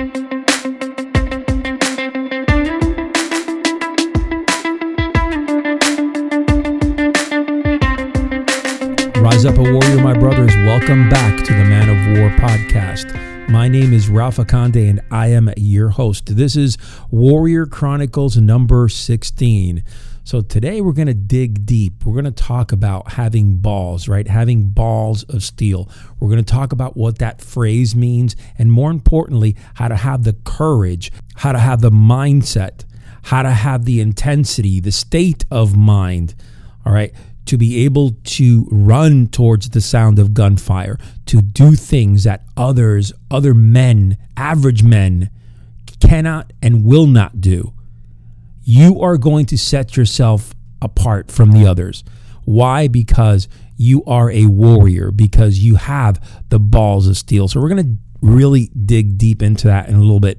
Rise up a warrior, my brothers. Welcome back to the Man of Warr podcast. My name is Ralph Akande and I am your host. This is Warrior Chronicles number 16. So today we're going to dig deep. We're going to talk about having balls, right? Having balls of steel. We're going to talk about what that phrase means and more importantly, how to have the courage, how to have the mindset, how to have the intensity, the state of mind, all right, to be able to run towards the sound of gunfire, to do things that others, other men, average men, cannot and will not do. You are going to set yourself apart from the others. Why? Because you are a warrior, because you have the balls of steel. So, we're going to really dig deep into that in a little bit.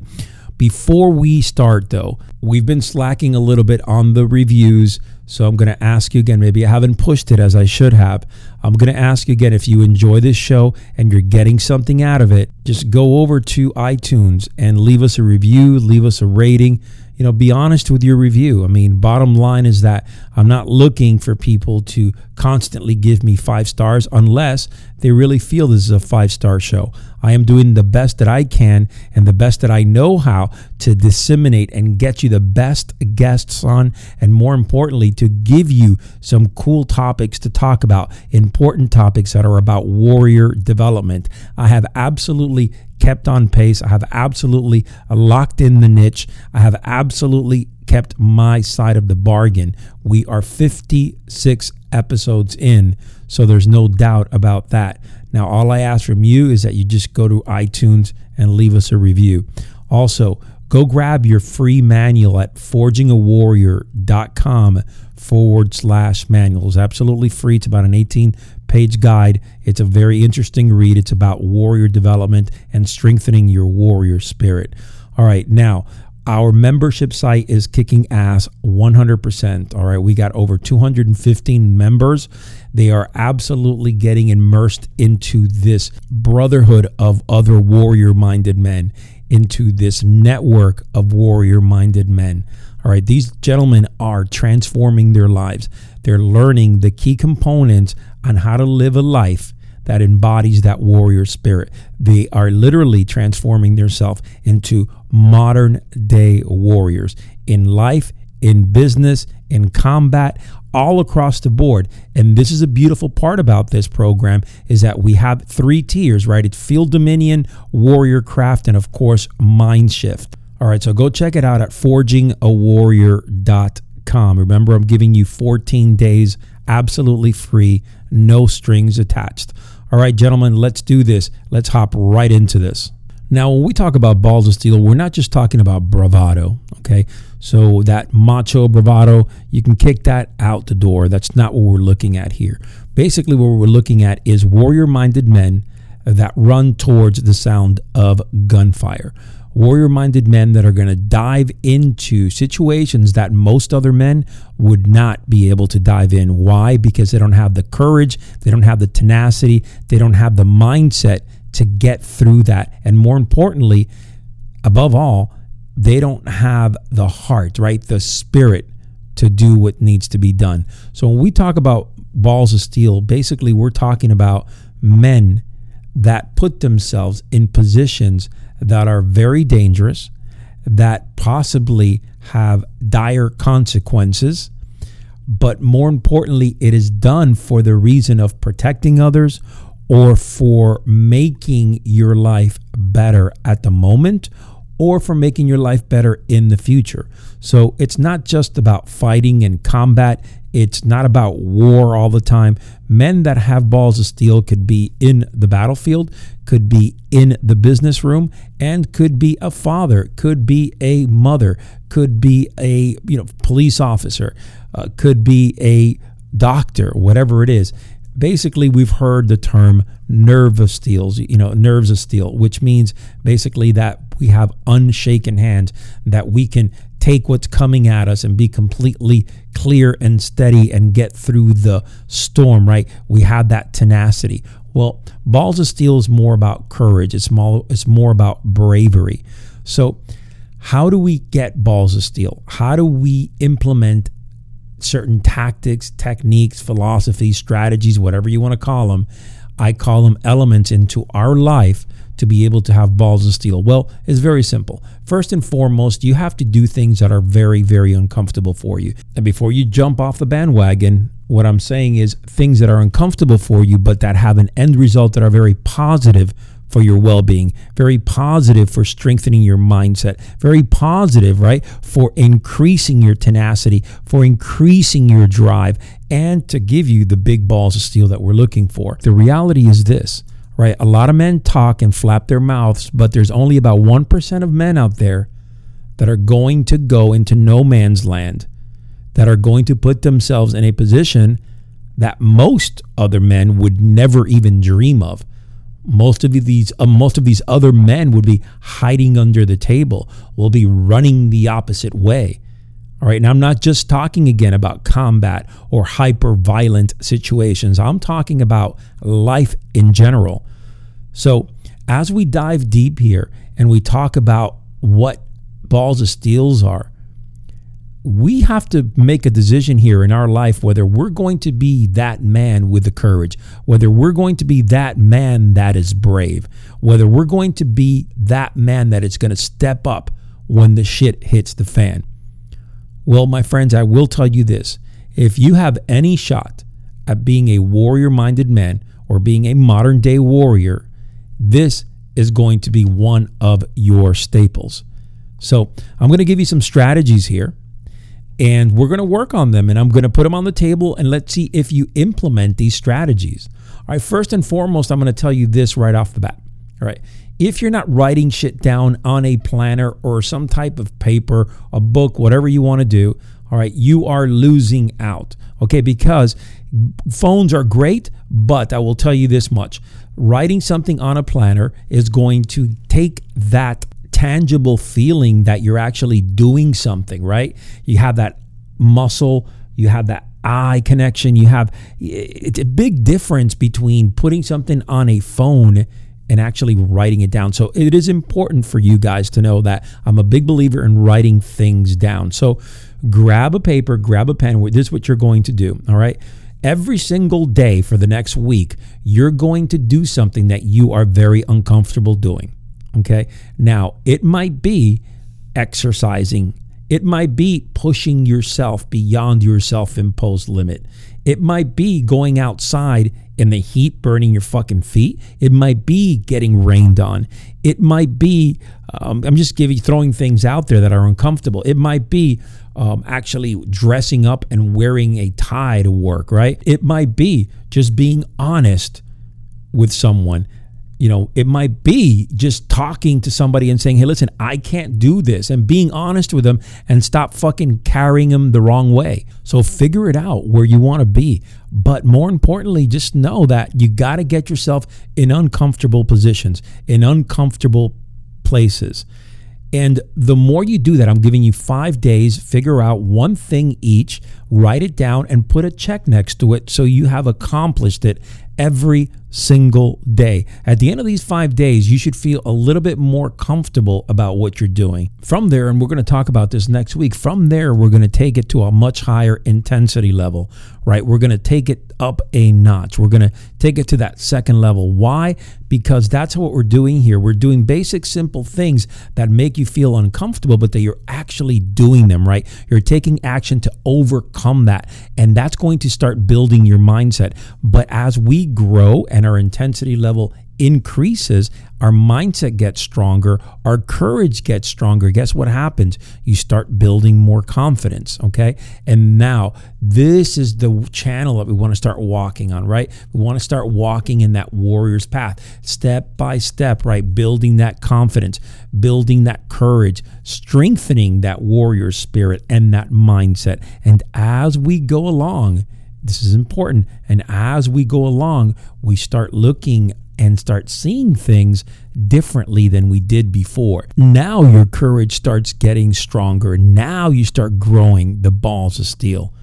Before we start, though, we've been slacking a little bit on the reviews. So I'm going to ask you again. Maybe I haven't pushed it as I should have. I'm going to ask you again if you enjoy this show and you're getting something out of it, just go over to iTunes and leave us a review, leave us a rating. You know, be honest with your review. I mean, bottom line is that I'm not looking for people to constantly give me five stars unless they really feel this is a five star show. I am doing the best that I can and the best that I know how to disseminate and get you the best guests on, and more importantly, to give you some cool topics to talk about, important topics that are about warrior development. I have absolutely kept on pace. I have absolutely locked in the niche. I have absolutely kept my side of the bargain. We are 56 episodes in, so there's no doubt about that. Now, all I ask from you is that you just go to iTunes and leave us a review. Also, go grab your free manual at forgingawarrior.com forward slash manual. It's absolutely free. It's about an 18 page guide. It's a very interesting read. It's about warrior development and strengthening your warrior spirit. All right, now our membership site is kicking ass 100%. All right, we got over 215 members. They are absolutely getting immersed into this brotherhood of other warrior minded men, into this network of warrior minded men. All right, these gentlemen are transforming their lives. They're learning the key components on how to live a life that embodies that warrior spirit. They are literally transforming themselves into modern day warriors in life, in business, in combat, all across the board. And this is a beautiful part about this program is that we have three tiers, right? It's Field Dominion, Warrior Craft, and of course, Mind Shift. All right, so go check it out at forgingawarrior.com. Remember, I'm giving you 14 days absolutely free, no strings attached. All right, gentlemen, let's do this. Let's hop right into this. Now, when we talk about balls of steel, we're not just talking about bravado, okay? So, that macho bravado, you can kick that out the door. That's not what we're looking at here. Basically, what we're looking at is warrior minded men that run towards the sound of gunfire warrior minded men that are going to dive into situations that most other men would not be able to dive in. Why? Because they don't have the courage, they don't have the tenacity, they don't have the mindset to get through that. And more importantly, above all, they don't have the heart, right? The spirit to do what needs to be done. So when we talk about balls of steel, basically we're talking about men that put themselves in positions that are very dangerous, that possibly have dire consequences. But more importantly, it is done for the reason of protecting others or for making your life better at the moment or for making your life better in the future. So it's not just about fighting and combat, it's not about war all the time. Men that have balls of steel could be in the battlefield, could be in the business room, and could be a father, could be a mother, could be a you know police officer, uh, could be a doctor, whatever it is. Basically, we've heard the term nerve of steel, you know, nerves of steel, which means basically that we have unshaken hands, that we can take what's coming at us and be completely clear and steady and get through the storm, right? We have that tenacity. Well, balls of steel is more about courage. It's more it's more about bravery. So, how do we get balls of steel? How do we implement certain tactics, techniques, philosophies, strategies, whatever you want to call them? I call them elements into our life to be able to have balls of steel? Well, it's very simple. First and foremost, you have to do things that are very, very uncomfortable for you. And before you jump off the bandwagon, what I'm saying is things that are uncomfortable for you, but that have an end result that are very positive for your well being, very positive for strengthening your mindset, very positive, right, for increasing your tenacity, for increasing your drive, and to give you the big balls of steel that we're looking for. The reality is this right? A lot of men talk and flap their mouths, but there's only about 1% of men out there that are going to go into no man's land, that are going to put themselves in a position that most other men would never even dream of. Most of these, uh, most of these other men would be hiding under the table, will be running the opposite way. All right. Now, I'm not just talking again about combat or hyper violent situations. I'm talking about life in general. So, as we dive deep here and we talk about what balls of steels are, we have to make a decision here in our life whether we're going to be that man with the courage, whether we're going to be that man that is brave, whether we're going to be that man that is going to step up when the shit hits the fan. Well, my friends, I will tell you this. If you have any shot at being a warrior minded man or being a modern day warrior, this is going to be one of your staples. So, I'm going to give you some strategies here and we're going to work on them and I'm going to put them on the table and let's see if you implement these strategies. All right, first and foremost, I'm going to tell you this right off the bat. All right if you're not writing shit down on a planner or some type of paper, a book, whatever you want to do, all right, you are losing out. Okay, because phones are great, but I will tell you this much writing something on a planner is going to take that tangible feeling that you're actually doing something, right? You have that muscle, you have that eye connection, you have it's a big difference between putting something on a phone and actually writing it down. So it is important for you guys to know that I'm a big believer in writing things down. So grab a paper, grab a pen. This is what you're going to do. All right. Every single day for the next week, you're going to do something that you are very uncomfortable doing. Okay. Now, it might be exercising, it might be pushing yourself beyond your self imposed limit. It might be going outside in the heat burning your fucking feet. It might be getting rained on. It might be, um, I'm just giving, throwing things out there that are uncomfortable. It might be um, actually dressing up and wearing a tie to work, right? It might be just being honest with someone you know, it might be just talking to somebody and saying, hey, listen, I can't do this, and being honest with them and stop fucking carrying them the wrong way. So figure it out where you want to be. But more importantly, just know that you got to get yourself in uncomfortable positions, in uncomfortable places. And the more you do that, I'm giving you five days, figure out one thing each, write it down, and put a check next to it so you have accomplished it every single day. At the end of these five days, you should feel a little bit more comfortable about what you're doing. From there, and we're going to talk about this next week, from there, we're going to take it to a much higher intensity level, right? We're going to take it up a notch. We're going to take it to that second level. Why? Because that's what we're doing here. We're doing basic, simple things that make you feel uncomfortable, but that you're actually doing them, right? You're taking action to overcome that. And that's going to start building your mindset. But as grow and our intensity level increases, our mindset gets stronger, our courage gets stronger. Guess what happens? You start building more confidence, okay? And now, this is the channel that we want to start walking on, right? We want to start walking in that warrior's path, step by step, right? Building that confidence, building that courage, strengthening that warrior spirit and that mindset. And as we go along, this is important. And as we go along, we start looking and start seeing things differently than we did before. Now your courage starts getting stronger. Now you start growing the balls of steel.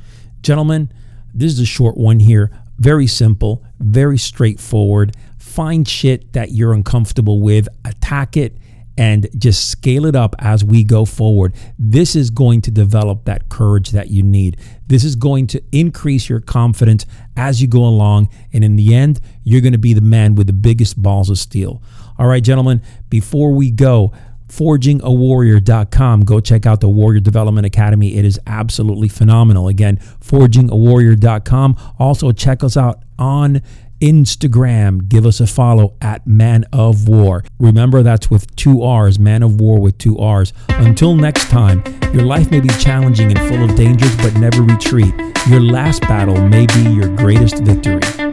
Gentlemen, this is a short one here. Very simple, very straightforward. find shit that you're uncomfortable with, attack it, and just scale it up as we go forward. This is going to develop that courage that you need. This is going to increase your confidence as you go along. And in the end, you're going to be the man with the biggest balls of steel. All right, gentlemen, before we go, forgingawarrior.com. Go check out the Warrior Development Academy. It is absolutely phenomenal. Again, forgingawarrior.com. Also, check us out on Instagram. Give us a follow at Man of Warr. Remember, that's with two R's, Man of Warr with two R's. Until next time, your life may be challenging and full of dangers, but never retreat. Your last battle may be your greatest victory.